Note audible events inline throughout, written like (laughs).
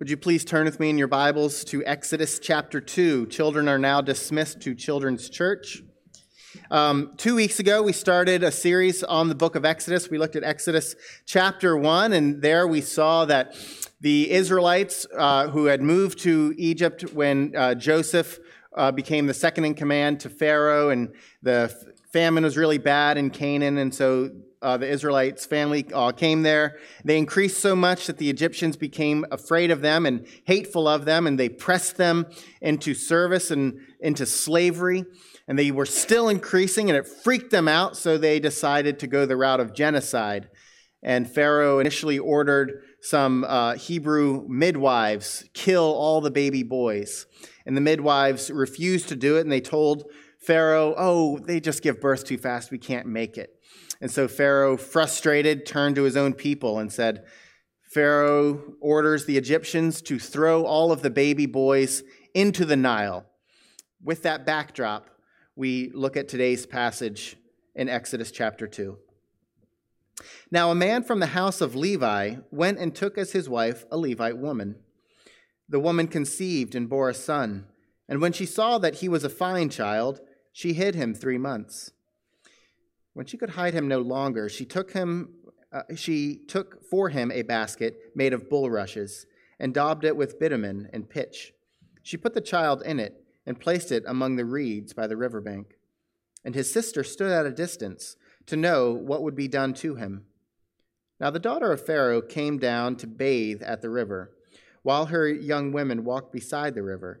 Would you please turn with me in your Bibles to Exodus chapter 2? Children are now dismissed to Children's Church. Um, two weeks ago, we started a series on the book of Exodus. We looked at Exodus chapter 1, and there we saw that the Israelites uh, who had moved to Egypt when uh, Joseph uh, became the second in command to Pharaoh, and the famine was really bad in Canaan, and so uh, the Israelites' family uh, came there. They increased so much that the Egyptians became afraid of them and hateful of them, and they pressed them into service and into slavery. And they were still increasing, and it freaked them out, so they decided to go the route of genocide. And Pharaoh initially ordered some uh, Hebrew midwives kill all the baby boys. And the midwives refused to do it, and they told Pharaoh, Oh, they just give birth too fast. We can't make it. And so Pharaoh, frustrated, turned to his own people and said, Pharaoh orders the Egyptians to throw all of the baby boys into the Nile. With that backdrop, we look at today's passage in Exodus chapter 2. Now, a man from the house of Levi went and took as his wife a Levite woman. The woman conceived and bore a son, and when she saw that he was a fine child, she hid him three months. When she could hide him no longer, she took him uh, she took for him a basket made of bulrushes and daubed it with bitumen and pitch. She put the child in it and placed it among the reeds by the river bank. And his sister stood at a distance to know what would be done to him. Now the daughter of Pharaoh came down to bathe at the river, while her young women walked beside the river.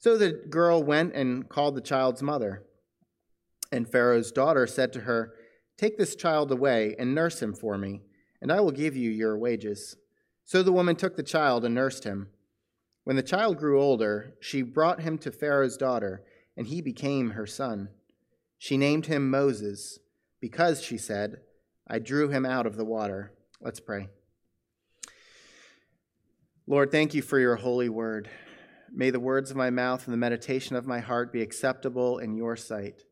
So the girl went and called the child's mother. And Pharaoh's daughter said to her, Take this child away and nurse him for me, and I will give you your wages. So the woman took the child and nursed him. When the child grew older, she brought him to Pharaoh's daughter, and he became her son. She named him Moses, because, she said, I drew him out of the water. Let's pray. Lord, thank you for your holy word. May the words of my mouth and the meditation of my heart be acceptable in your sight,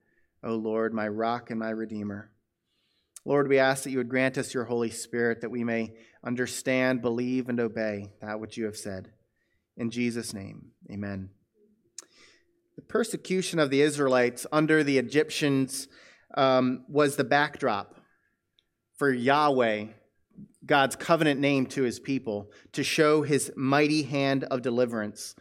O Lord, my rock and my redeemer. Lord, we ask that you would grant us your Holy Spirit that we may understand, believe, and obey that which you have said. In Jesus' name, amen. The persecution of the Israelites under the Egyptians um, was the backdrop for Yahweh, God's covenant name to his people, to show his mighty hand of deliverance.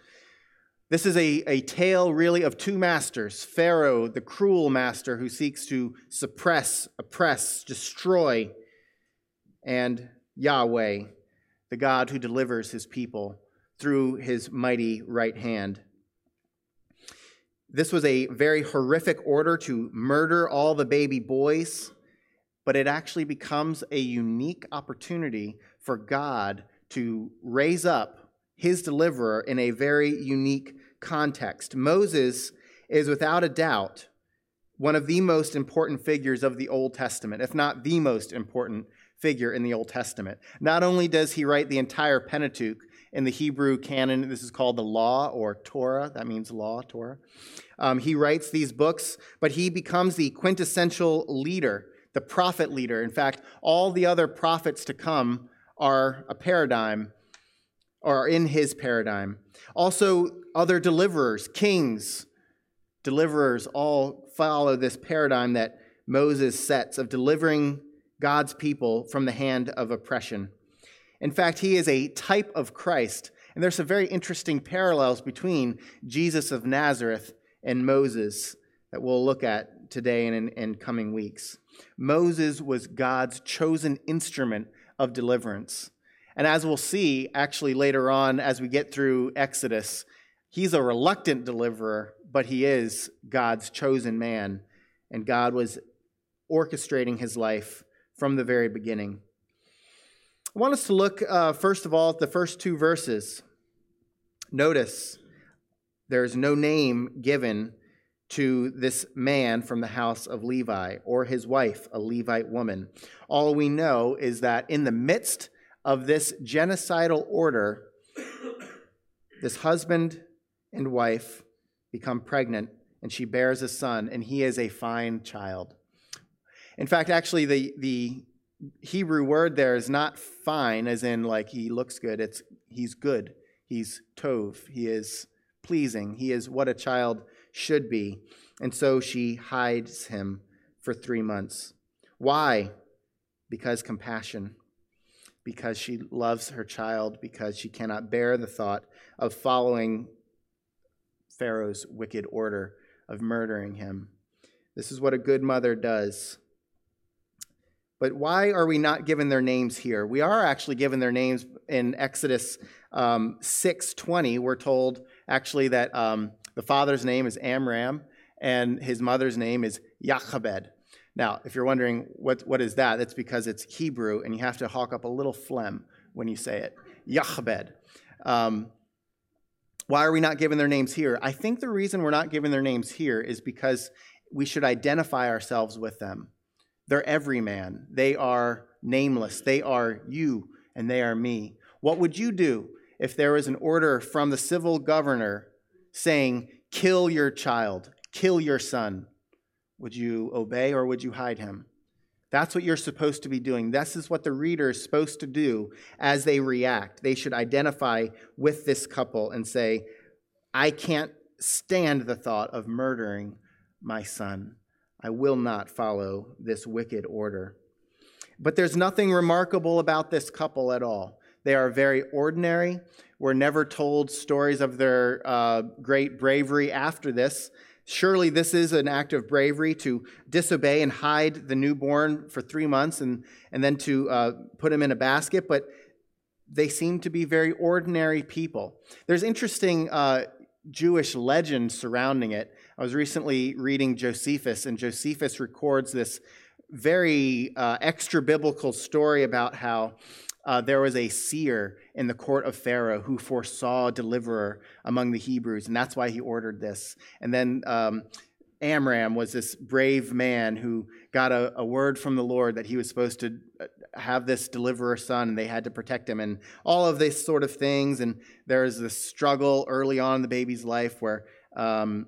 This is a, a tale, really, of two masters Pharaoh, the cruel master who seeks to suppress, oppress, destroy, and Yahweh, the God who delivers his people through his mighty right hand. This was a very horrific order to murder all the baby boys, but it actually becomes a unique opportunity for God to raise up his deliverer in a very unique context. Moses is without a doubt one of the most important figures of the Old Testament, if not the most important figure in the Old Testament. Not only does he write the entire Pentateuch in the Hebrew canon, this is called the Law or Torah, that means law, Torah. Um, he writes these books, but he becomes the quintessential leader, the prophet leader. In fact, all the other prophets to come are a paradigm or in his paradigm. Also, other deliverers, kings, deliverers all follow this paradigm that Moses sets of delivering God's people from the hand of oppression. In fact, he is a type of Christ. And there's some very interesting parallels between Jesus of Nazareth and Moses that we'll look at today and in, in coming weeks. Moses was God's chosen instrument of deliverance. And as we'll see actually later on as we get through Exodus, he's a reluctant deliverer, but he is God's chosen man. And God was orchestrating his life from the very beginning. I want us to look, uh, first of all, at the first two verses. Notice, there is no name given to this man from the house of Levi or his wife, a Levite woman. All we know is that in the midst of this genocidal order, this husband and wife become pregnant, and she bears a son, and he is a fine child. In fact, actually, the, the Hebrew word there is not fine, as in like he looks good. It's he's good. He's tov. He is pleasing. He is what a child should be. And so she hides him for three months. Why? Because compassion. Because she loves her child, because she cannot bear the thought of following Pharaoh's wicked order of murdering him. This is what a good mother does. But why are we not given their names here? We are actually given their names in Exodus um, 6.20. We're told actually that um, the father's name is Amram and his mother's name is Jochebed. Now, if you're wondering what, what is that, that's because it's Hebrew and you have to hawk up a little phlegm when you say it. Jochebed. Um, why are we not given their names here? I think the reason we're not given their names here is because we should identify ourselves with them. They're every man. They are nameless. They are you and they are me. What would you do if there was an order from the civil governor saying, kill your child, kill your son? Would you obey or would you hide him? That's what you're supposed to be doing. This is what the reader is supposed to do as they react. They should identify with this couple and say, I can't stand the thought of murdering my son. I will not follow this wicked order. But there's nothing remarkable about this couple at all. They are very ordinary. We're never told stories of their uh, great bravery after this. Surely this is an act of bravery to disobey and hide the newborn for three months and, and then to uh, put him in a basket, but they seem to be very ordinary people. There's interesting uh, Jewish legend surrounding it. I was recently reading Josephus, and Josephus records this very uh, extra biblical story about how uh, there was a seer in the court of Pharaoh who foresaw a deliverer among the Hebrews, and that's why he ordered this. And then um, Amram was this brave man who got a, a, word from the Lord that he was supposed to uh, have this deliverer son, and they had to protect him, and all of this sort of things. And there was this struggle early on in the baby's life where um,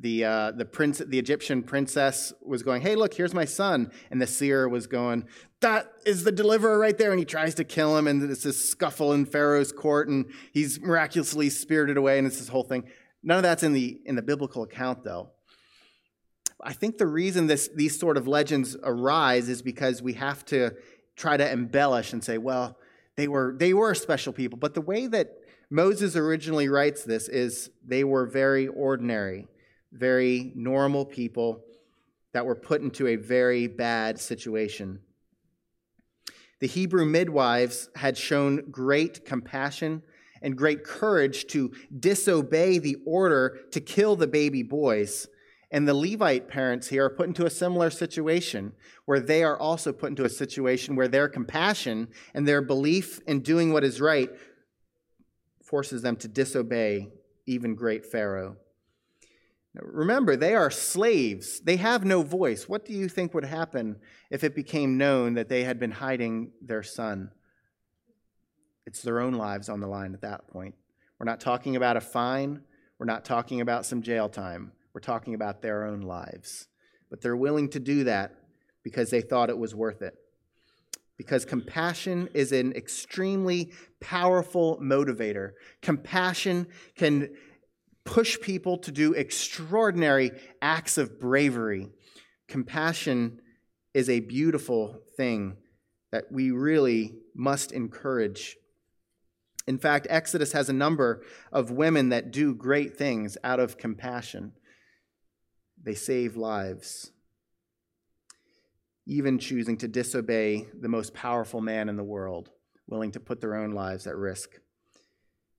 the uh, the prince, the Egyptian princess, was going, "Hey, look, here's my son," and the seer was going, "That is the deliverer right there," and he tries to kill him, and it's this scuffle in Pharaoh's court, and he's miraculously spirited away, and it's this whole thing. None of that's in the in the biblical account, though. I think the reason this these sort of legends arise is because we have to try to embellish and say, "Well, they were they were special people," but the way that Moses originally writes this is they were very ordinary very normal people that were put into a very bad situation. The Hebrew midwives had shown great compassion and great courage to disobey the order to kill the baby boys. And the Levite parents here are put into a similar situation where they are also put into a situation where their compassion and their belief in doing what is right forces them to disobey even great Pharaoh. Remember, they are slaves. They have no voice. What do you think would happen if it became known that they had been hiding their son? It's their own lives on the line at that point. We're not talking about a fine, we're not talking about some jail time. We're talking about their own lives. But they're willing to do that because they thought it was worth it. Because compassion is an extremely powerful motivator. Compassion can push people to do extraordinary acts of bravery. Compassion is a beautiful thing that we really must encourage. In fact, Exodus has a number of women that do great things out of compassion. They save lives, even choosing to disobey the most powerful man in the world, willing to put their own lives at risk.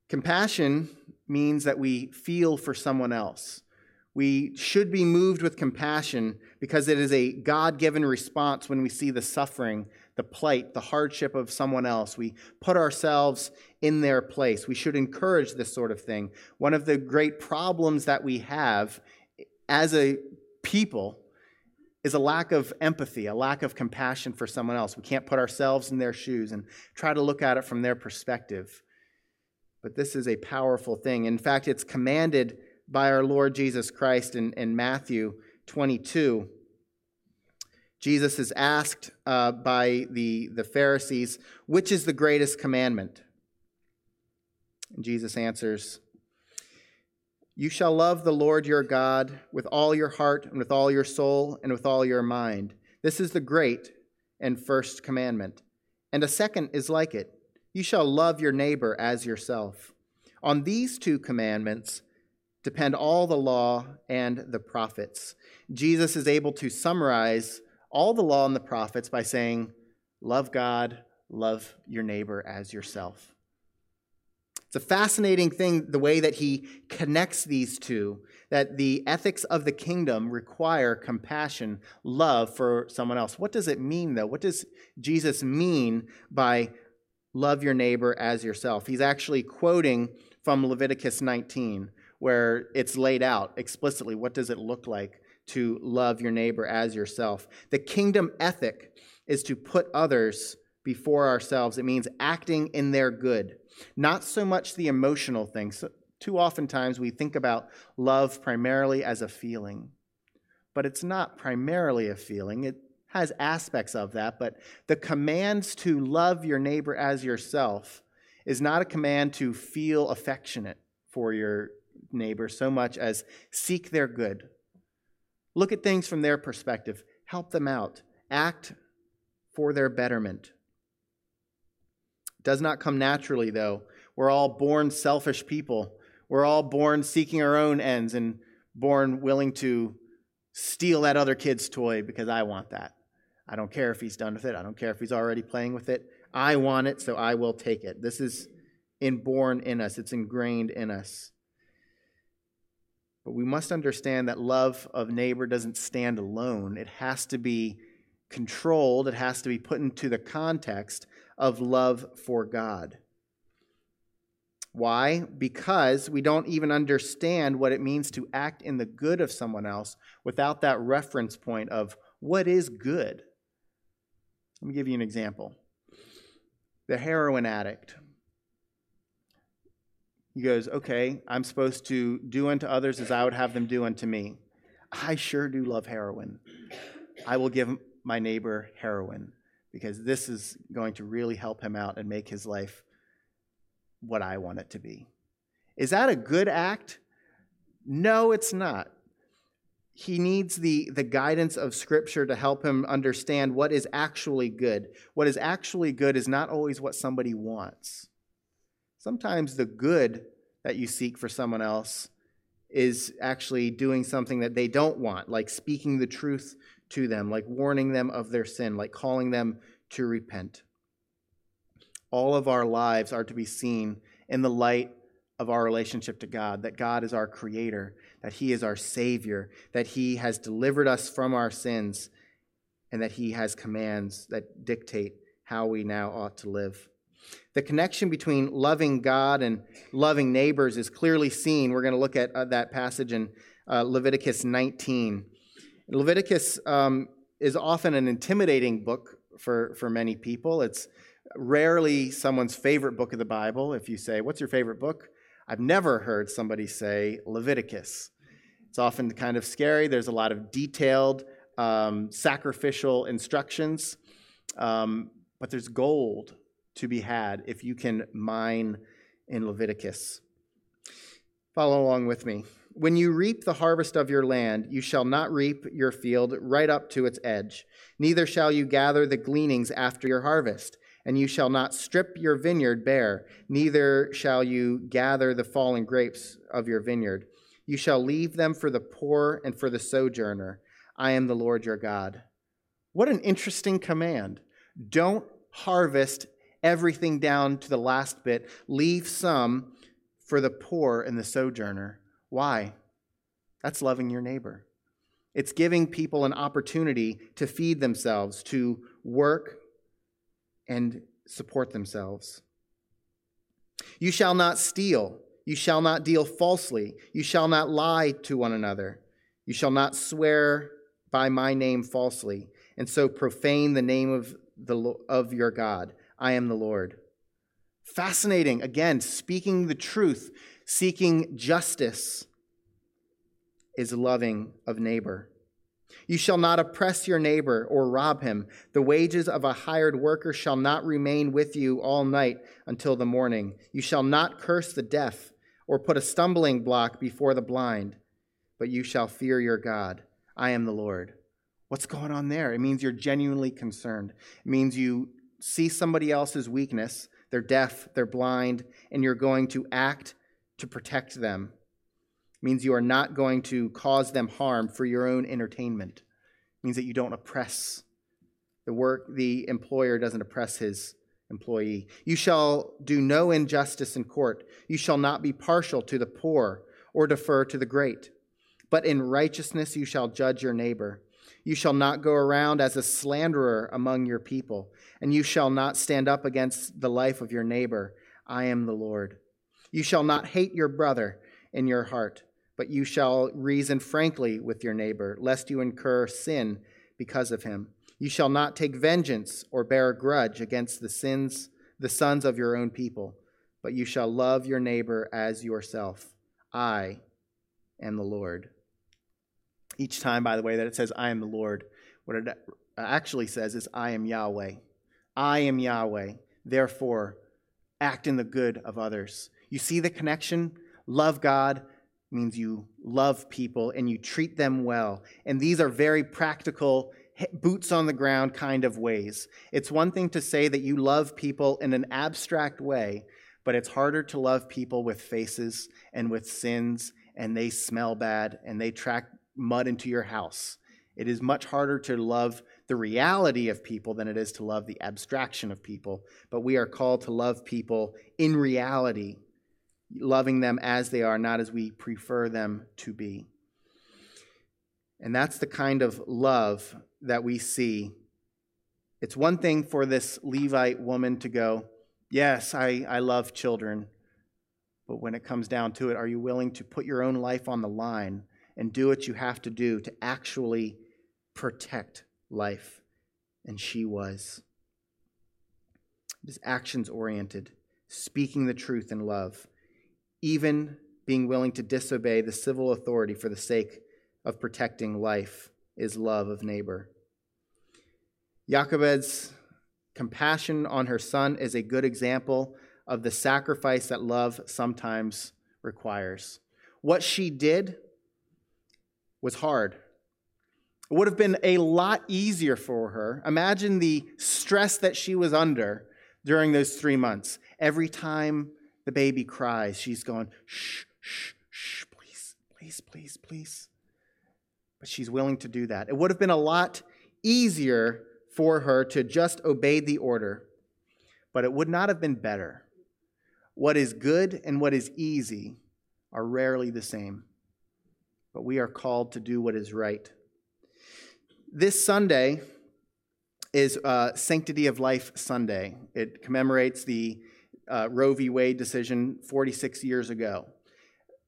Compassion means that we feel for someone else. We should be moved with compassion because it is a God given response when we see the suffering the plight, the hardship of someone else. We put ourselves in their place. We should encourage this sort of thing. One of the great problems that we have as a people is a lack of empathy, a lack of compassion for someone else. We can't put ourselves in their shoes and try to look at it from their perspective. But this is a powerful thing. In fact, it's commanded by our Lord Jesus Christ in, in Matthew 22. Jesus is asked uh, by the, the Pharisees, which is the greatest commandment? And Jesus answers, You shall love the Lord your God with all your heart and with all your soul and with all your mind. This is the great and first commandment. And a second is like it You shall love your neighbor as yourself. On these two commandments, depend all the law and the prophets. Jesus is able to summarize all the law and the prophets by saying, Love God, love your neighbor as yourself. It's a fascinating thing the way that he connects these two, that the ethics of the kingdom require compassion, love for someone else. What does it mean, though? What does Jesus mean by love your neighbor as yourself? He's actually quoting from Leviticus 19 where it's laid out explicitly what does it look like to love your neighbor as yourself. The kingdom ethic is to put others before ourselves. It means acting in their good, not so much the emotional things. So, too often times we think about love primarily as a feeling, but it's not primarily a feeling. It has aspects of that, but the commands to love your neighbor as yourself is not a command to feel affectionate for your neighbor so much as seek their good. Look at things from their perspective, help them out, act for their betterment. It does not come naturally, though. We're all born selfish people. We're all born seeking our own ends and born willing to steal that other kid's toy because I want that. I don't care if he's done with it. I don't care if he's already playing with it. I want it, so I will take it. This is inborn in us, it's ingrained in us. But we must understand that love of neighbor doesn't stand alone. It has to be controlled, it has to be put into the context of love for God. Why? Because we don't even understand what it means to act in the good of someone else without that reference point of what is good. Let me give you an example. The heroin addict he goes, Okay, I'm supposed to do unto others as I would have them do unto me. I sure do love heroin. I will give my neighbor heroin because this is going to really help him out and make his life what I want it to be. Is that a good act? No, it's not. He needs the, the guidance of Scripture to help him understand what is actually good. What is actually good is not always what somebody wants. Sometimes the good that you seek for someone else is actually doing something that they don't want, like speaking the truth to them, like warning them of their sin, like calling them to repent. All of our lives are to be seen in the light of our relationship to God, that God is our creator, that He is our Savior, that He has delivered us from our sins, and that He has commands that dictate how we now ought to live. The connection between loving God and loving neighbors is clearly seen. We're going to look at uh, that passage in uh, Leviticus 19. Leviticus um, is often an intimidating book for, for many people. It's rarely someone's favorite book of the Bible. If you say, What's your favorite book? I've never heard somebody say Leviticus. It's often kind of scary. There's a lot of detailed um, sacrificial instructions, um, but there's gold to be had if you can mine in Leviticus. Follow along with me. When you reap the harvest of your land, you shall not reap your field right up to its edge, neither shall you gather the gleanings after your harvest. And you shall not strip your vineyard bare, neither shall you gather the fallen grapes of your vineyard. You shall leave them for the poor and for the sojourner. I am the Lord your God. What an interesting command. Don't harvest everything down to the last bit, leave some for the poor and the sojourner. Why? That's loving your neighbor. It's giving people an opportunity to feed themselves, to work, and support themselves. You shall not steal. You shall not deal falsely. You shall not lie to one another. You shall not swear by my name falsely, and so profane the name of, the, of your God. I am the Lord. Fascinating. Again, speaking the truth, seeking justice is loving of neighbor. You shall not oppress your neighbor or rob him. The wages of a hired worker shall not remain with you all night until the morning. You shall not curse the deaf or put a stumbling block before the blind, but you shall fear your God. I am the Lord. What's going on there? It means you're genuinely concerned. It means you see somebody else's weakness. They're deaf, they're blind, and you're going to act to protect them means you are not going to cause them harm for your own entertainment. It means that you don't oppress the work, the employer doesn't oppress his employee. You shall do no injustice in court. You shall not be partial to the poor or defer to the great. But in righteousness you shall judge your neighbor. You shall not go around as a slanderer among your people, and you shall not stand up against the life of your neighbor. I am the Lord. You shall not hate your brother in your heart but you shall reason frankly with your neighbor, lest you incur sin because of him. You shall not take vengeance or bear a grudge against the sins, the sons of your own people, but you shall love your neighbor as yourself. I am the Lord. Each time, by the way, that it says, I am the Lord, what it actually says is, I am Yahweh. I am Yahweh. Therefore, act in the good of others. You see the connection? Love God, means you love people and you treat them well. And these are very practical, boots on the ground kind of ways. It's one thing to say that you love people in an abstract way, but it's harder to love people with faces and with sins, and they smell bad and they track mud into your house. It is much harder to love the reality of people than it is to love the abstraction of people. But we are called to love people in reality loving them as they are, not as we prefer them to be. And that's the kind of love that we see. It's one thing for this Levite woman to go, Yes, I, I love children. But when it comes down to it, are you willing to put your own life on the line and do what you have to do to actually protect life? And she was. It is actions oriented, speaking the truth in love even being willing to disobey the civil authority for the sake of protecting life is love of neighbor. Jochebed's compassion on her son is a good example of the sacrifice that love sometimes requires. What she did was hard. It would have been a lot easier for her. Imagine the stress that she was under during those three months. Every time the baby cries, she's going, shh, shh, shh, please, please, please, please. But she's willing to do that. It would have been a lot easier for her to just obey the order, but it would not have been better. What is good and what is easy are rarely the same, but we are called to do what is right. This Sunday is uh, Sanctity of Life Sunday. It commemorates the uh, Roe v. Wade decision 46 years ago.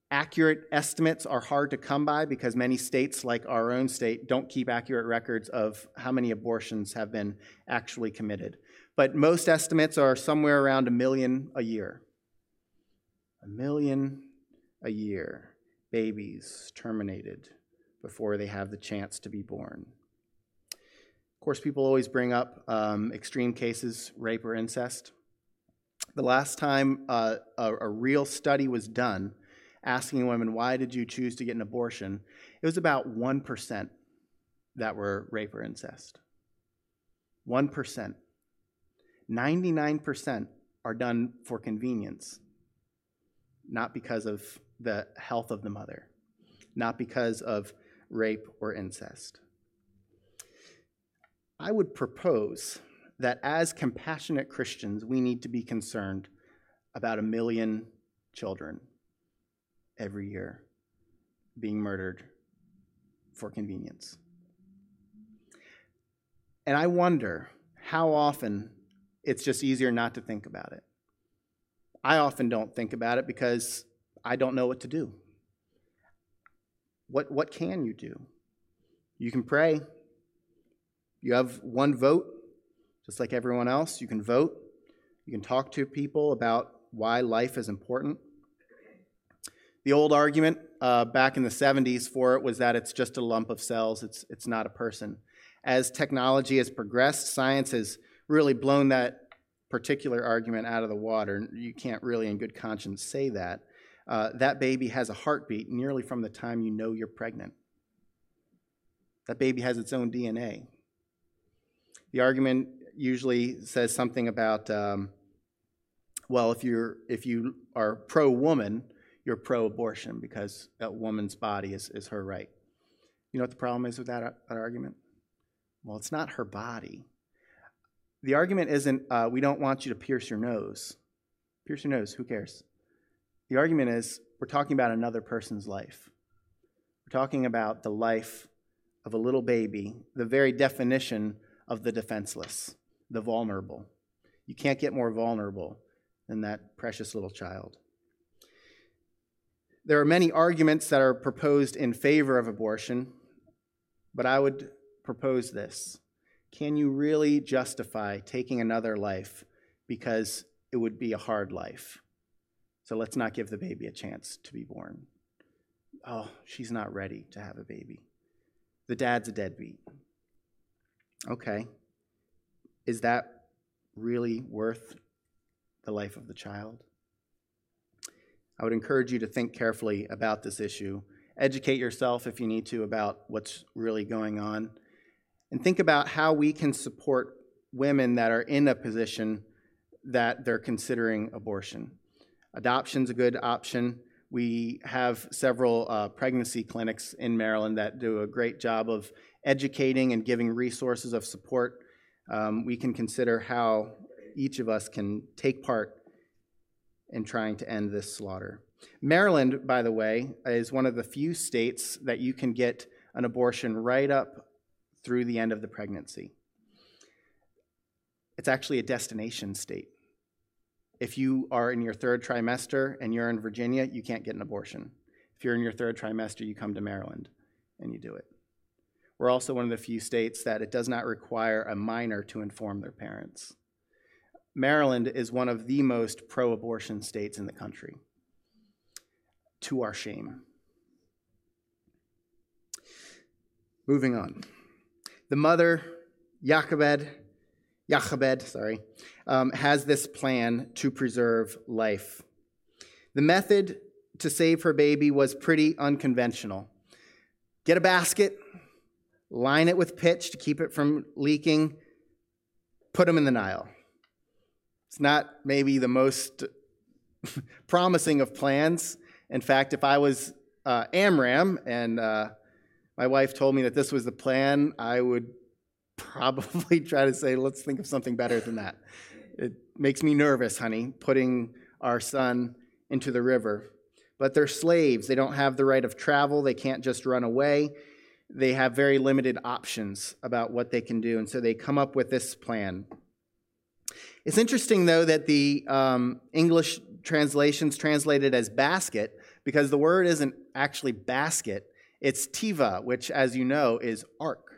Accurate estimates are hard to come by because many states, like our own state, don't keep accurate records of how many abortions have been actually committed. But most estimates are somewhere around a million a year. A million a year babies terminated before they have the chance to be born. Of course, people always bring up um, extreme cases, rape or incest. The last time uh, a, a real study was done asking women, why did you choose to get an abortion? It was about 1% that were rape or incest. 1%. 99% are done for convenience, not because of the health of the mother, not because of rape or incest. I would propose that as compassionate Christians, we need to be concerned about a million children every year being murdered for convenience. And I wonder how often it's just easier not to think about it. I often don't think about it because I don't know what to do. What, what can you do? You can pray. You have one vote, just like everyone else. You can vote. You can talk to people about why life is important. The old argument uh, back in the 70s for it was that it's just a lump of cells, it's, it's not a person. As technology has progressed, science has really blown that particular argument out of the water. You can't really, in good conscience, say that. Uh, that baby has a heartbeat nearly from the time you know you're pregnant. That baby has its own DNA. The argument usually says something about, um, well, if you're if you are pro woman, you're pro abortion because a woman's body is, is her right. You know what the problem is with that, that argument? Well, it's not her body. The argument isn't, uh, we don't want you to pierce your nose. Pierce your nose, who cares? The argument is, we're talking about another person's life. We're talking about the life of a little baby, the very definition of the defenseless, the vulnerable. You can't get more vulnerable than that precious little child. There are many arguments that are proposed in favor of abortion, but I would propose this. Can you really justify taking another life because it would be a hard life? So let's not give the baby a chance to be born. Oh, she's not ready to have a baby. The dad's a deadbeat. Okay. Is that really worth the life of the child? I would encourage you to think carefully about this issue. Educate yourself if you need to about what's really going on. And think about how we can support women that are in a position that they're considering abortion. Adoption's a good option. We have several uh, pregnancy clinics in Maryland that do a great job of educating and giving resources of support. Um, we can consider how each of us can take part in trying to end this slaughter. Maryland, by the way, is one of the few states that you can get an abortion right up through the end of the pregnancy. It's actually a destination state. If you are in your third trimester and you're in Virginia, you can't get an abortion. If you're in your third trimester, you come to Maryland and you do it. We're also one of the few states that it does not require a minor to inform their parents. Maryland is one of the most pro abortion states in the country, to our shame. Moving on. The mother, Jochebed, Jochebed, sorry, um, has this plan to preserve life. The method to save her baby was pretty unconventional. Get a basket, line it with pitch to keep it from leaking, put them in the Nile. It's not maybe the most (laughs) promising of plans. In fact, if I was uh, Amram and uh, my wife told me that this was the plan, I would (laughs) probably try to say, let's think of something better than that. It makes me nervous, honey, putting our son into the river. But they're slaves. They don't have the right of travel. They can't just run away. They have very limited options about what they can do. And so they come up with this plan. It's interesting, though, that the um, English translations translated as basket because the word isn't actually basket, it's tiva, which, as you know, is ark.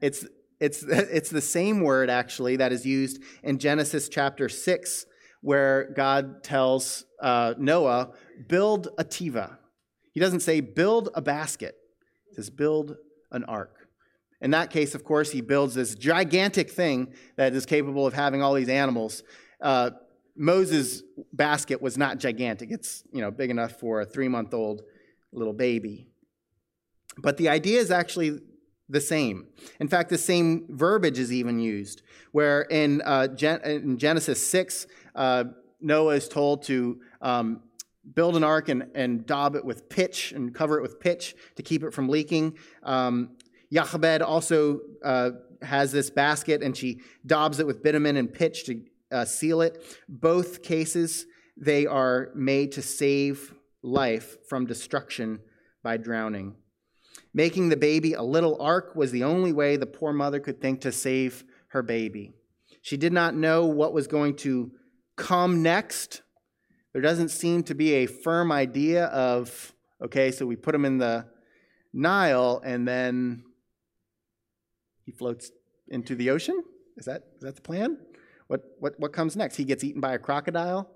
It's, it's, (laughs) it's the same word, actually, that is used in Genesis chapter 6, where God tells uh, Noah, build a tiva. He doesn't say build a basket, he says build an ark. In that case, of course, he builds this gigantic thing that is capable of having all these animals. Uh, Moses' basket was not gigantic. It's you know big enough for a three-month-old little baby. But the idea is actually the same. In fact, the same verbiage is even used, where in, uh, Gen- in Genesis 6, uh, Noah is told to um, build an ark and, and daub it with pitch and cover it with pitch to keep it from leaking. Um, also uh, has this basket and she daubs it with bitumen and pitch to uh, seal it. Both cases, they are made to save life from destruction by drowning. Making the baby a little ark was the only way the poor mother could think to save her baby. She did not know what was going to come next. There doesn't seem to be a firm idea of, okay, so we put him in the Nile and then he floats into the ocean? Is that, is that the plan? What, what, what comes next? He gets eaten by a crocodile?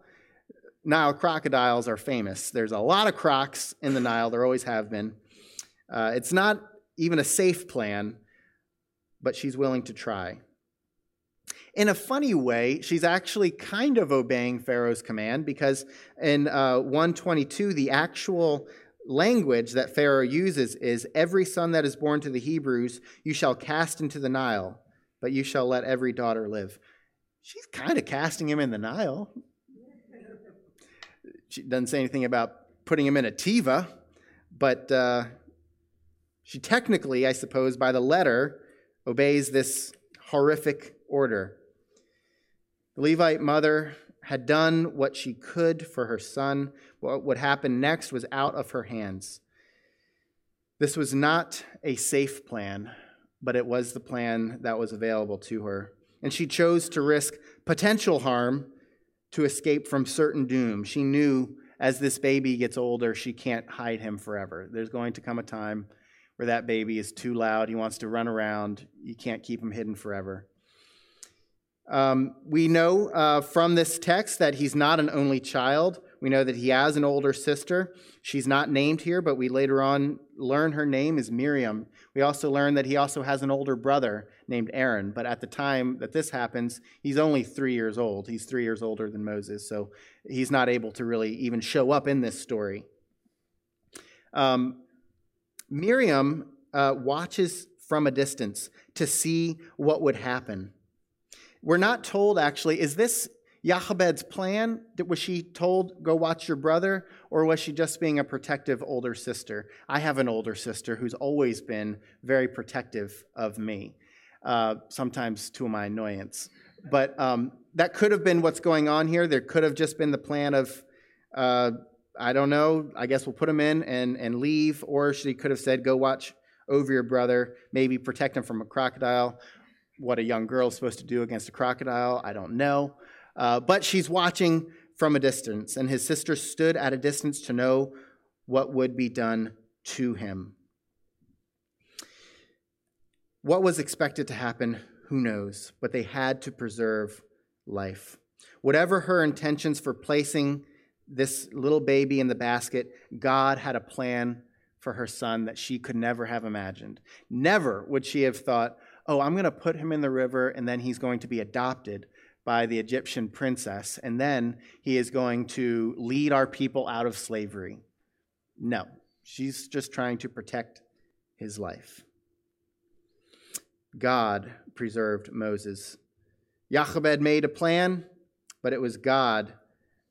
Nile crocodiles are famous. There's a lot of crocs in the Nile, there always have been. Uh, it's not even a safe plan, but she's willing to try. In a funny way, she's actually kind of obeying Pharaoh's command because in uh, 122, the actual language that Pharaoh uses is Every son that is born to the Hebrews you shall cast into the Nile, but you shall let every daughter live. She's kind of casting him in the Nile. She doesn't say anything about putting him in a tiva, but uh, she technically, I suppose, by the letter, obeys this horrific order. The Levite mother had done what she could for her son. What would happen next was out of her hands. This was not a safe plan, but it was the plan that was available to her. And she chose to risk potential harm to escape from certain doom. She knew as this baby gets older, she can't hide him forever. There's going to come a time where that baby is too loud. He wants to run around. You can't keep him hidden forever. Um, we know uh, from this text that he's not an only child. We know that he has an older sister. She's not named here, but we later on learn her name is Miriam. We also learn that he also has an older brother named Aaron, but at the time that this happens, he's only three years old. He's three years older than Moses, so he's not able to really even show up in this story. Um, Miriam uh, watches from a distance to see what would happen. We're not told, actually, is this Jochebed's plan? Was she told, go watch your brother? Or was she just being a protective older sister? I have an older sister who's always been very protective of me, uh, sometimes to my annoyance. But um, that could have been what's going on here. There could have just been the plan of, uh, I don't know, I guess we'll put him in and, and leave. Or she could have said, go watch over your brother, maybe protect him from a crocodile what a young girl is supposed to do against a crocodile, I don't know. Uh, but she's watching from a distance, and his sister stood at a distance to know what would be done to him. What was expected to happen, who knows? But they had to preserve life. Whatever her intentions for placing this little baby in the basket, God had a plan for her son that she could never have imagined. Never would she have thought, oh, I'm going to put him in the river and then he's going to be adopted by the Egyptian princess and then he is going to lead our people out of slavery. No, she's just trying to protect his life. God preserved Moses. Jochebed made a plan, but it was God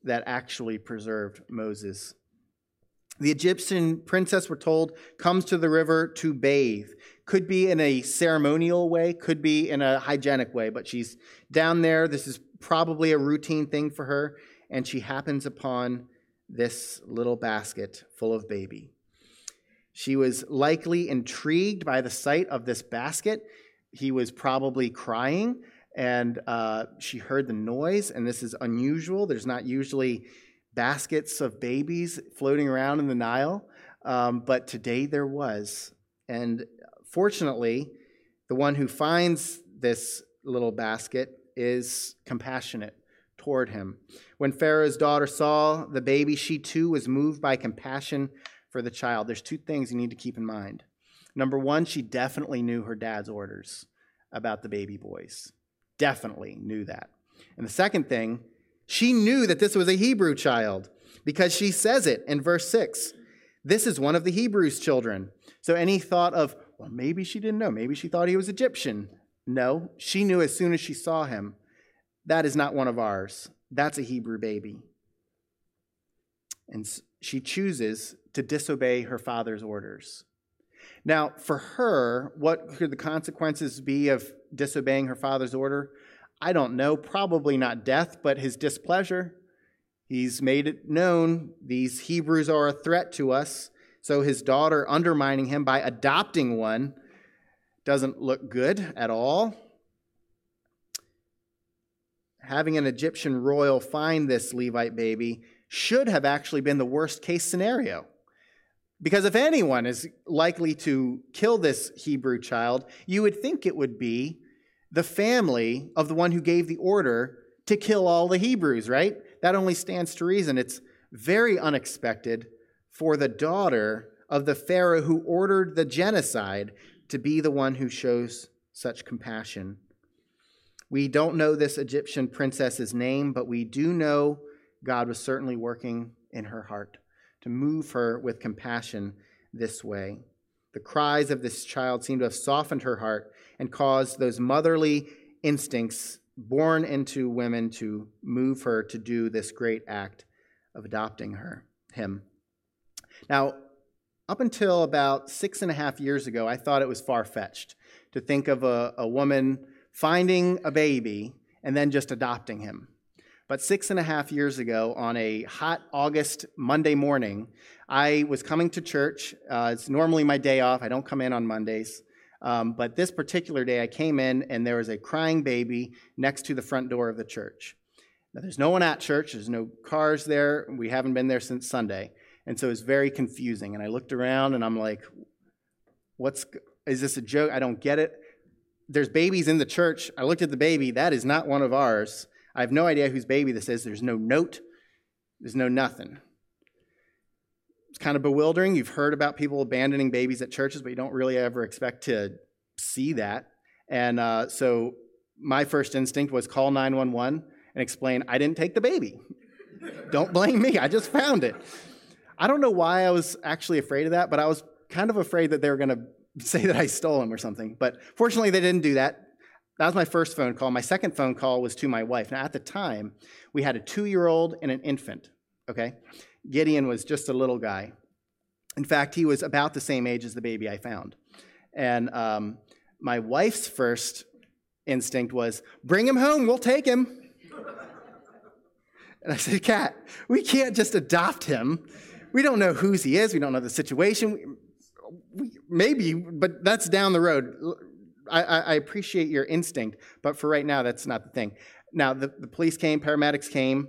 that actually preserved Moses. The Egyptian princess, we're told, comes to the river to bathe. Could be in a ceremonial way, could be in a hygienic way, but she's down there. This is probably a routine thing for her, and she happens upon this little basket full of baby. She was likely intrigued by the sight of this basket. He was probably crying, and uh, she heard the noise, and this is unusual. There's not usually baskets of babies floating around in the Nile, um, but today there was. And fortunately, the one who finds this little basket is compassionate toward him. When Pharaoh's daughter saw the baby, she too was moved by compassion for the child. There's two things you need to keep in mind. Number one, she definitely knew her dad's orders about the baby boys. Definitely knew that. And the second thing, she knew that this was a Hebrew child because she says it in verse 6. This is one of the Hebrews' children. So any thought of, well, maybe she didn't know, maybe she thought he was Egyptian. No, she knew as soon as she saw him, that is not one of ours. That's a Hebrew baby. And she chooses to disobey her father's orders. Now, for her, what could the consequences be of disobeying her father's order? I don't know, probably not death, but his displeasure. He's made it known these Hebrews are a threat to us. So his daughter undermining him by adopting one doesn't look good at all. having an Egyptian royal find this Levite baby should have actually been the worst case scenario. Because if anyone is likely to kill this Hebrew child, you would think it would be the family of the one who gave the order to kill all the Hebrews, right? That only stands to reason. It's very unexpected for the daughter of the Pharaoh who ordered the genocide to be the one who shows such compassion. We don't know this Egyptian princess's name, but we do know God was certainly working in her heart to move her with compassion this way. The cries of this child seem to have softened her heart and caused those motherly instincts born into women to move her to do this great act of adopting her, him. Now, up until about six and a half years ago, I thought it was far fetched to think of a, a woman finding a baby and then just adopting him. But six and a half years ago, on a hot August Monday morning, I was coming to church. Uh, it's normally my day off. I don't come in on Mondays. Um, but this particular day, I came in and there was a crying baby next to the front door of the church. Now, there's no one at church, there's no cars there. We haven't been there since Sunday. And so it was very confusing. And I looked around and I'm like, what's, is this a joke? I don't get it. There's babies in the church. I looked at the baby. That is not one of ours. I have no idea whose baby this is. There's no note, there's no nothing. It's kind of bewildering. You've heard about people abandoning babies at churches, but you don't really ever expect to see that. And uh, so my first instinct was call 911 and explain, I didn't take the baby. (laughs) don't blame me. I just found it. I don't know why I was actually afraid of that, but I was kind of afraid that they were going (laughs) to say that I stole him or something. But fortunately, they didn't do that. That was my first phone call. My second phone call was to my wife. Now, at the time, we had a two year old and an infant, okay? Gideon was just a little guy. In fact, he was about the same age as the baby I found. And um, my wife's first instinct was, bring him home, we'll take him. (laughs) and I said, Kat, we can't just adopt him. We don't know whose he is, we don't know the situation. We, maybe, but that's down the road I, I, appreciate your instinct, but for right now, that's not the thing. Now, the, the police came, paramedics came.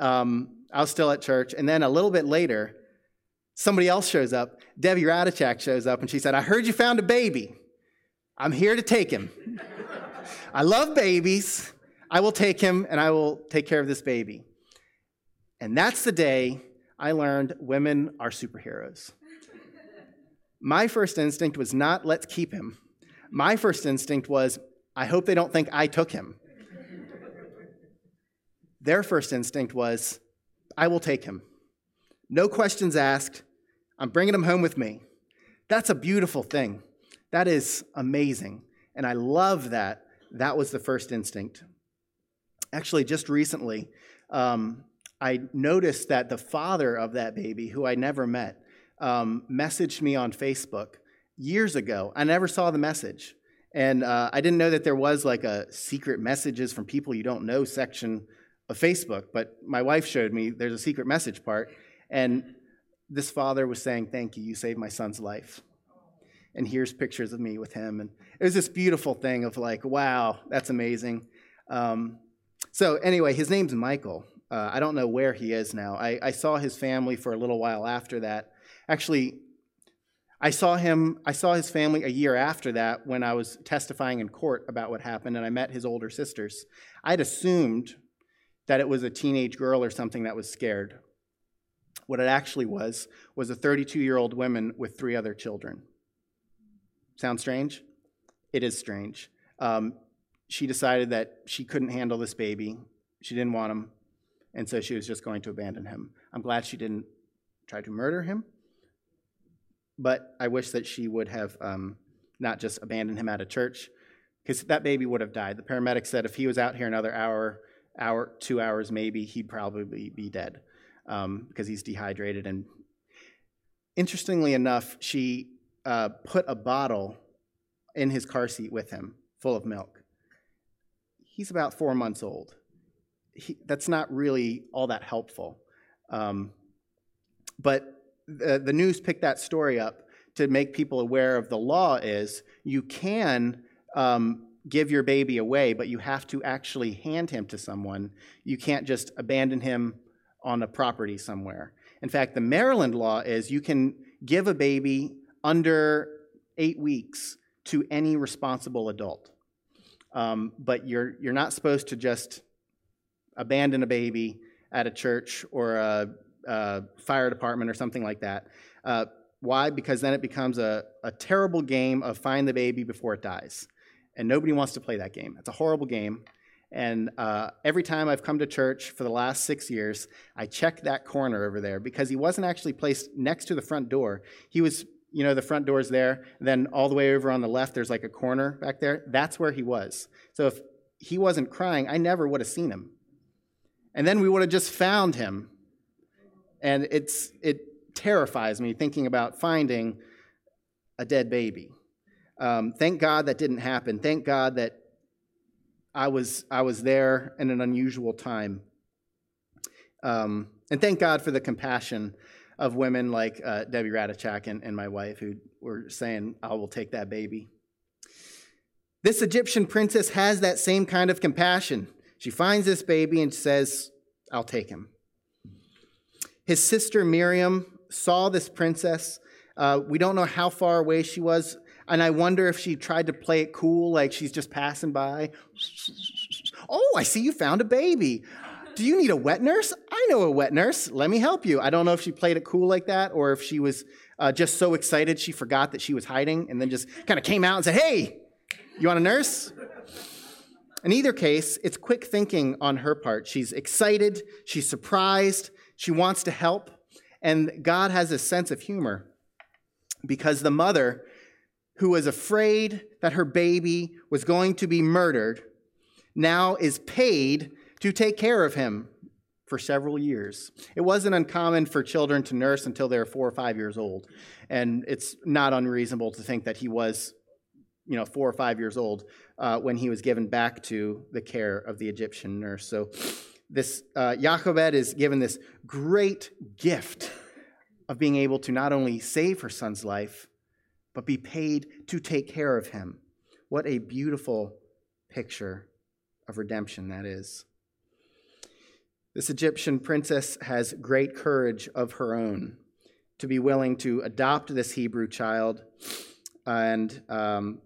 Um, I was still at church. And then a little bit later, somebody else shows up. Debbie Radichak shows up, and she said, I heard you found a baby. I'm here to take him. I love babies. I will take him, and I will take care of this baby. And that's the day I learned women are superheroes. My first instinct was not, let's keep him. My first instinct was, I hope they don't think I took him. Their first instinct was, I will take him. No questions asked. I'm bringing him home with me. That's a beautiful thing. That is amazing. And I love that that was the first instinct. Actually, just recently, um, I noticed that the father of that baby, who I never met, um, messaged me on Facebook years ago. I never saw the message. And uh, I didn't know that there was like a secret messages from people you don't know section of Facebook. But my wife showed me there's a secret message part. And this father was saying, Thank you, you saved my son's life. And here's pictures of me with him. And it was this beautiful thing of like, wow, that's amazing. Um, so, anyway, his name's Michael. Uh, I don't know where he is now. I, I saw his family for a little while after that. Actually, I saw him, I saw his family a year after that when I was testifying in court about what happened, and I met his older sisters. I'd assumed that it was a teenage girl or something that was scared. What it actually was was a 32 year old woman with three other children. Sound strange? It is strange. Um, she decided that she couldn't handle this baby. She didn't want him, and so she was just going to abandon him. I'm glad she didn't try to murder him but I wish that she would have um, not just abandoned him at a church, because that baby would have died. The paramedic said if he was out here another hour, hour, two hours maybe, he'd probably be dead um, because he's dehydrated. And interestingly enough, she uh, put a bottle in his car seat with him, full of milk. He's about four months old. He, that's not really all that helpful. Um, but the, the news picked that story up to make people aware of the law is you can um, give your baby away, but you have to actually hand him to someone. You can't just abandon him on a property somewhere. In fact, the Maryland law is you can give a baby under eight weeks to any responsible adult. Um, but you're, you're not supposed to just abandon a baby at a church or a, a fire department or something like that. Uh, why? Because then it becomes a, a terrible game of find the baby before it dies. And nobody wants to play that game. It's a horrible game. And uh, every time I've come to church for the last six years, I check that corner over there because he wasn't actually placed next to the front door. He was, you know, the front door's there. Then all the way over on the left, there's like a corner back there. That's where he was. So if he wasn't crying, I never would have seen him. And then we would have just found him. And it's, it terrifies me thinking about finding a dead baby. Um, thank God that didn't happen. Thank God that I was, I was there in an unusual time. Um, and thank God for the compassion of women like uh, Debbie Radichak and, and my wife who were saying, I will take that baby. This Egyptian princess has that same kind of compassion. She finds this baby and says, I'll take him. His sister Miriam saw this princess. Uh, we don't know how far away she was. And I wonder if she tried to play it cool, like she's just passing by. Oh, I see you found a baby. Do you need a wet nurse? I know a wet nurse. Let me help you. I don't know if she played it cool like that or if she was uh, just so excited she forgot that she was hiding and then just kind of came out and said, Hey, you want a nurse? In either case, it's quick thinking on her part. She's excited, she's surprised, she wants to help, and God has a sense of humor because the mother who was afraid that her baby was going to be murdered, now is paid to take care of him for several years. It wasn't uncommon for children to nurse until they were four or five years old. And it's not unreasonable to think that he was, you know, four or five years old uh, when he was given back to the care of the Egyptian nurse. So this uh, is given this great gift of being able to not only save her son's life, but be paid to take care of him. What a beautiful picture of redemption that is. This Egyptian princess has great courage of her own to be willing to adopt this Hebrew child and um,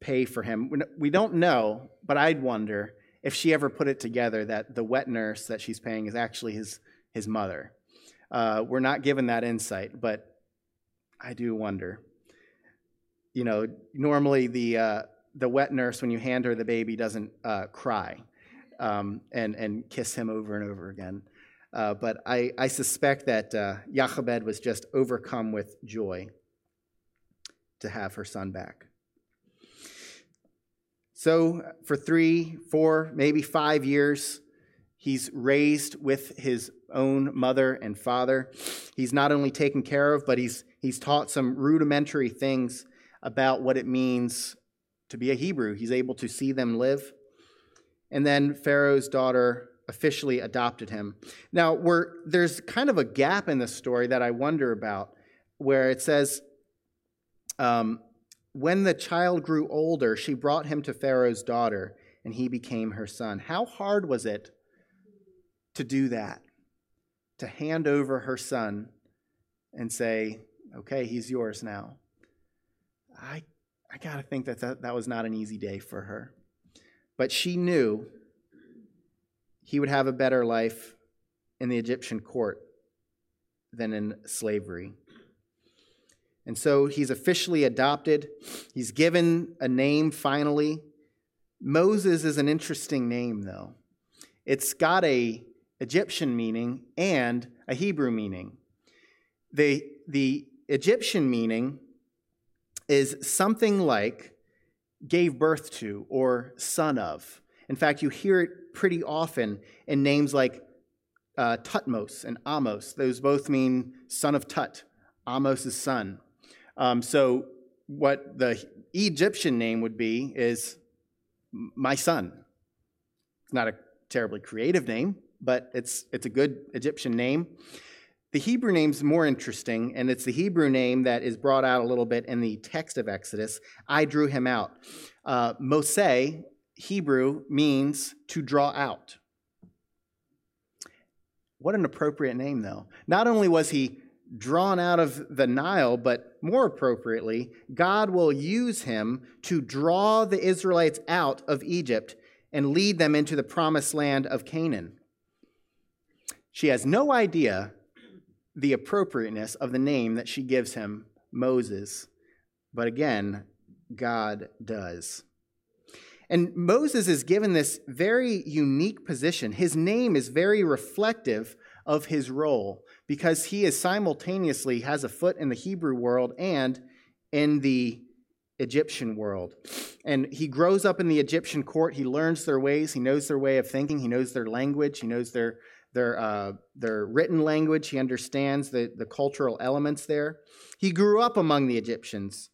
pay for him. We don't know, but I'd wonder if she ever put it together that the wet nurse that she's paying is actually his, his mother. Uh, we're not given that insight, but I do wonder you know, normally the, uh, the wet nurse, when you hand her the baby, doesn't uh, cry um, and, and kiss him over and over again. Uh, but I, I suspect that uh, was just overcome with joy to have her son back. So, for three, four, maybe five years, he's raised with his own mother and father. He's not only taken care of, but he's, he's taught some rudimentary things about what it means to be a Hebrew. He's able to see them live. And then Pharaoh's daughter officially adopted him. Now, there's kind of a gap in the story that I wonder about, where it says, um, When the child grew older, she brought him to Pharaoh's daughter, and he became her son. How hard was it to do that? To hand over her son and say, Okay, he's yours now. I, I got to think that, that that was not an easy day for her. But she knew he would have a better life in the Egyptian court than in slavery. And so he's officially adopted. He's given a name finally. Moses is an interesting name, though. It's got a Egyptian meaning and a Hebrew meaning. The, the Egyptian meaning is something like gave birth to or son of. In fact, you hear it pretty often in names like uh, Thutmose and Ahmose. Those both mean son of Tut, Amos' son. Um, so, what the Egyptian name would be is my son. It's not a terribly creative name, but it's, it's a good Egyptian name. The Hebrew name's more interesting, and it's the Hebrew name that is brought out a little bit in the text of Exodus. I drew him out. Uh, Moshe, Hebrew, means to draw out. What an appropriate name, though. Not only was he drawn out of the Nile, but more appropriately, God will use him to draw the Israelites out of Egypt and lead them into the promised land of Canaan. She has no idea the appropriateness of the name that she gives him, Moses. But again, God does. And Moses is given this very unique position. His name is very reflective of his role because he is simultaneously has a foot in the Hebrew world and in the Egyptian world. And he grows up in the Egyptian court. He learns their ways. He knows their way of thinking. He knows their language. He knows their, their, uh, their written language. He understands the, the cultural elements there. He grew up among the Egyptians.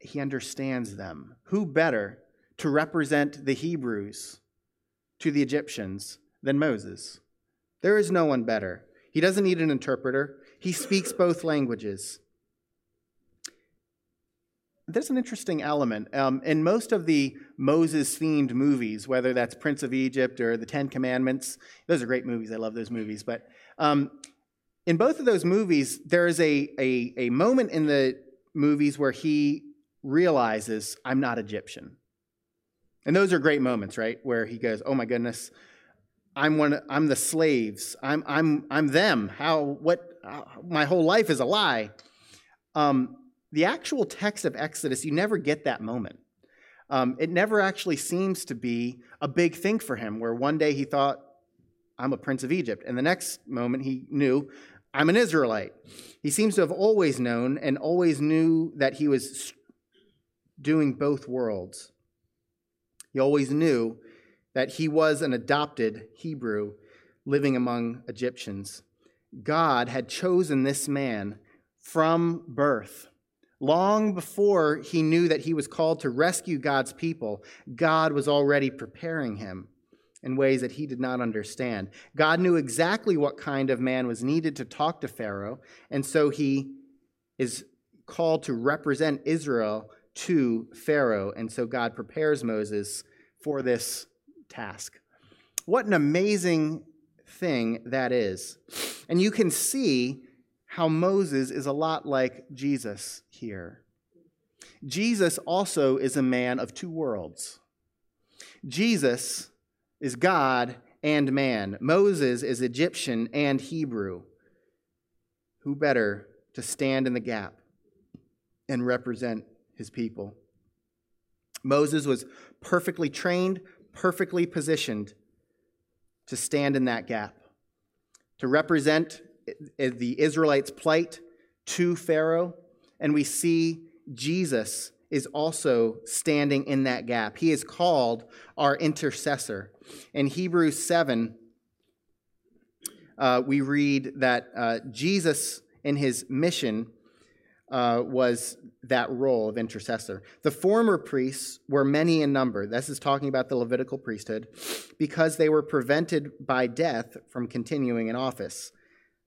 He understands them. Who better to represent the Hebrews to the Egyptians than Moses? There is no one better. He doesn't need an interpreter, he speaks both languages there's an interesting element. Um, in most of the Moses themed movies, whether that's Prince of Egypt or The Ten Commandments, those are great movies. I love those movies. But um, in both of those movies, there is a, a, a moment in the movies where he realizes, I'm not Egyptian. And those are great moments, right? Where he goes, Oh my goodness, I'm one. I'm the slaves. I'm I'm I'm them. How what? Uh, my whole life is a lie. Um, the actual text of Exodus, you never get that moment. Um, it never actually seems to be a big thing for him, where one day he thought, I'm a prince of Egypt, and the next moment he knew, I'm an Israelite. He seems to have always known and always knew that he was doing both worlds. He always knew that he was an adopted Hebrew living among Egyptians. God had chosen this man from birth Long before he knew that he was called to rescue God's people, God was already preparing him in ways that he did not understand. God knew exactly what kind of man was needed to talk to Pharaoh, and so he is called to represent Israel to Pharaoh, and so God prepares Moses for this task. What an amazing thing that is. And you can see how Moses is a lot like Jesus here. Jesus also is a man of two worlds. Jesus is God and man. Moses is Egyptian and Hebrew. Who better to stand in the gap and represent his people? Moses was perfectly trained, perfectly positioned to stand in that gap, to represent the Israelites' plight to Pharaoh, and we see Jesus is also standing in that gap. He is called our intercessor. In Hebrews 7, uh, we read that uh, Jesus, in his mission, uh, was that role of intercessor. The former priests were many in number. This is talking about the Levitical priesthood, because they were prevented by death from continuing in office.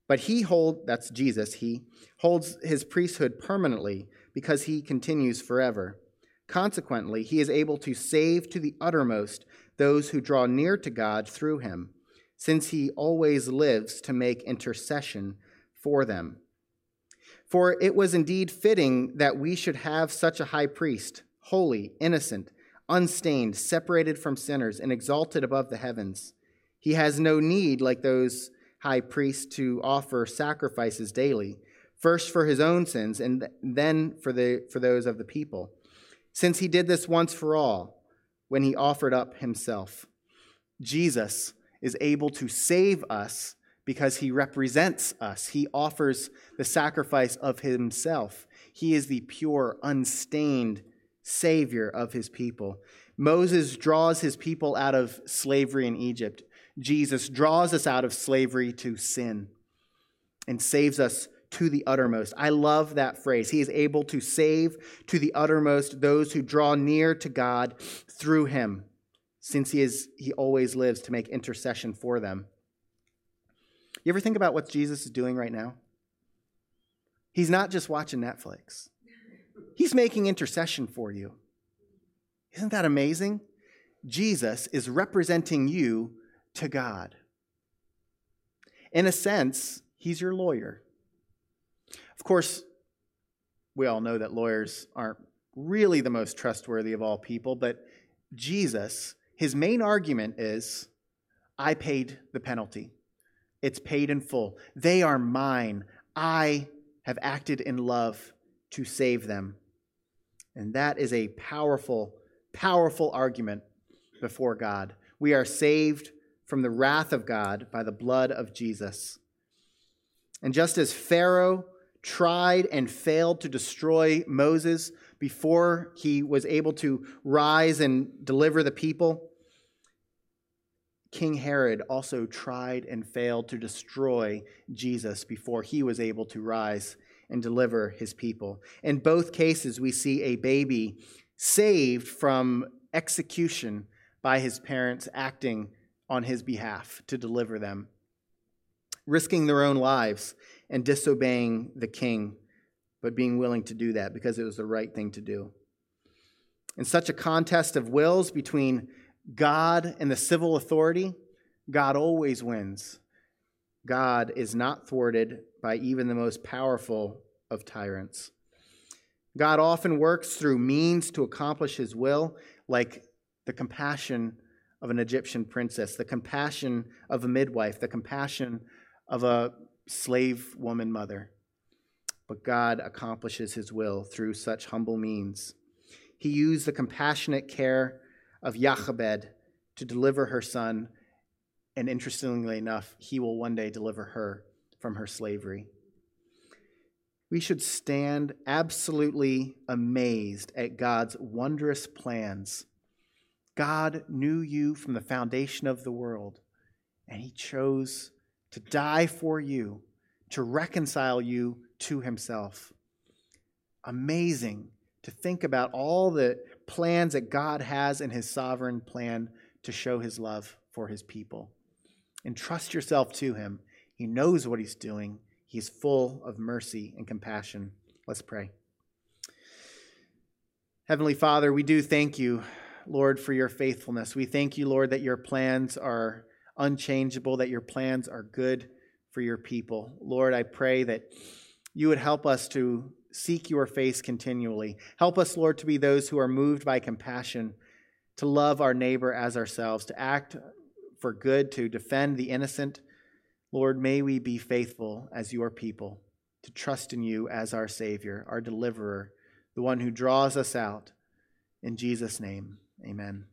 But he hold that's Jesus, he holds his priesthood permanently because he continues forever. Consequently, he is able to save to the uttermost those who draw near to God through him, since he always lives to make intercession for them. For it was indeed fitting that we should have such a high priest, holy, innocent, unstained, separated from sinners, and exalted above the heavens. He has no need, like those high priests, to offer sacrifices daily, first for his own sins and then for, the, for those of the people, since he did this once for all when he offered up himself. Jesus is able to save us because he represents us. He offers the sacrifice of himself. He is the pure, unstained Savior of his people. Moses draws his people out of slavery in Egypt. Jesus draws us out of slavery to sin and saves us to the uttermost. I love that phrase. He is able to save to the uttermost those who draw near to God through him, since he is he always lives to make intercession for them. You ever think about what Jesus is doing right now? He's not just watching Netflix, He's making intercession for you. Isn't that amazing? Jesus is representing you to God. In a sense, He's your lawyer. Of course, we all know that lawyers aren't really the most trustworthy of all people, but Jesus, his main argument is I paid the penalty. It's paid in full. They are mine. I have acted in love to save them. And that is a powerful, powerful argument before God. We are saved from the wrath of God by the blood of Jesus. And just as Pharaoh tried and failed to destroy Moses before he was able to rise and deliver the people, King Herod also tried and failed to destroy Jesus before he was able to rise and deliver his people. In both cases, we see a baby saved from execution by his parents acting on his behalf to deliver them, risking their own lives and disobeying the king, but being willing to do that because it was the right thing to do. In such a contest of wills between God and the civil authority, God always wins. God is not thwarted by even the most powerful of tyrants. God often works through means to accomplish his will, like the compassion of an Egyptian princess, the compassion of a midwife, the compassion of a slave woman mother. But God accomplishes his will through such humble means. He used the compassionate care of Jochebed to deliver her son, and interestingly enough, he will one day deliver her from her slavery. We should stand absolutely amazed at God's wondrous plans. God knew you from the foundation of the world, and he chose to die for you, to reconcile you to himself. Amazing to think about all the plans that God has in his sovereign plan to show his love for his people. Entrust yourself to him. He knows what he's doing, he's full of mercy and compassion. Let's pray. Heavenly Father, we do thank you, Lord, for your faithfulness. We thank you, Lord, that your plans are unchangeable, that your plans are good for your people. Lord, I pray that you would help us to seek your face continually. Help us, Lord, to be those who are moved by compassion, to love our neighbor as ourselves, to act for good, to defend the innocent. Lord, may we be faithful as your people, to trust in you as our Savior, our deliverer, the one who draws us out. In Jesus' name, amen.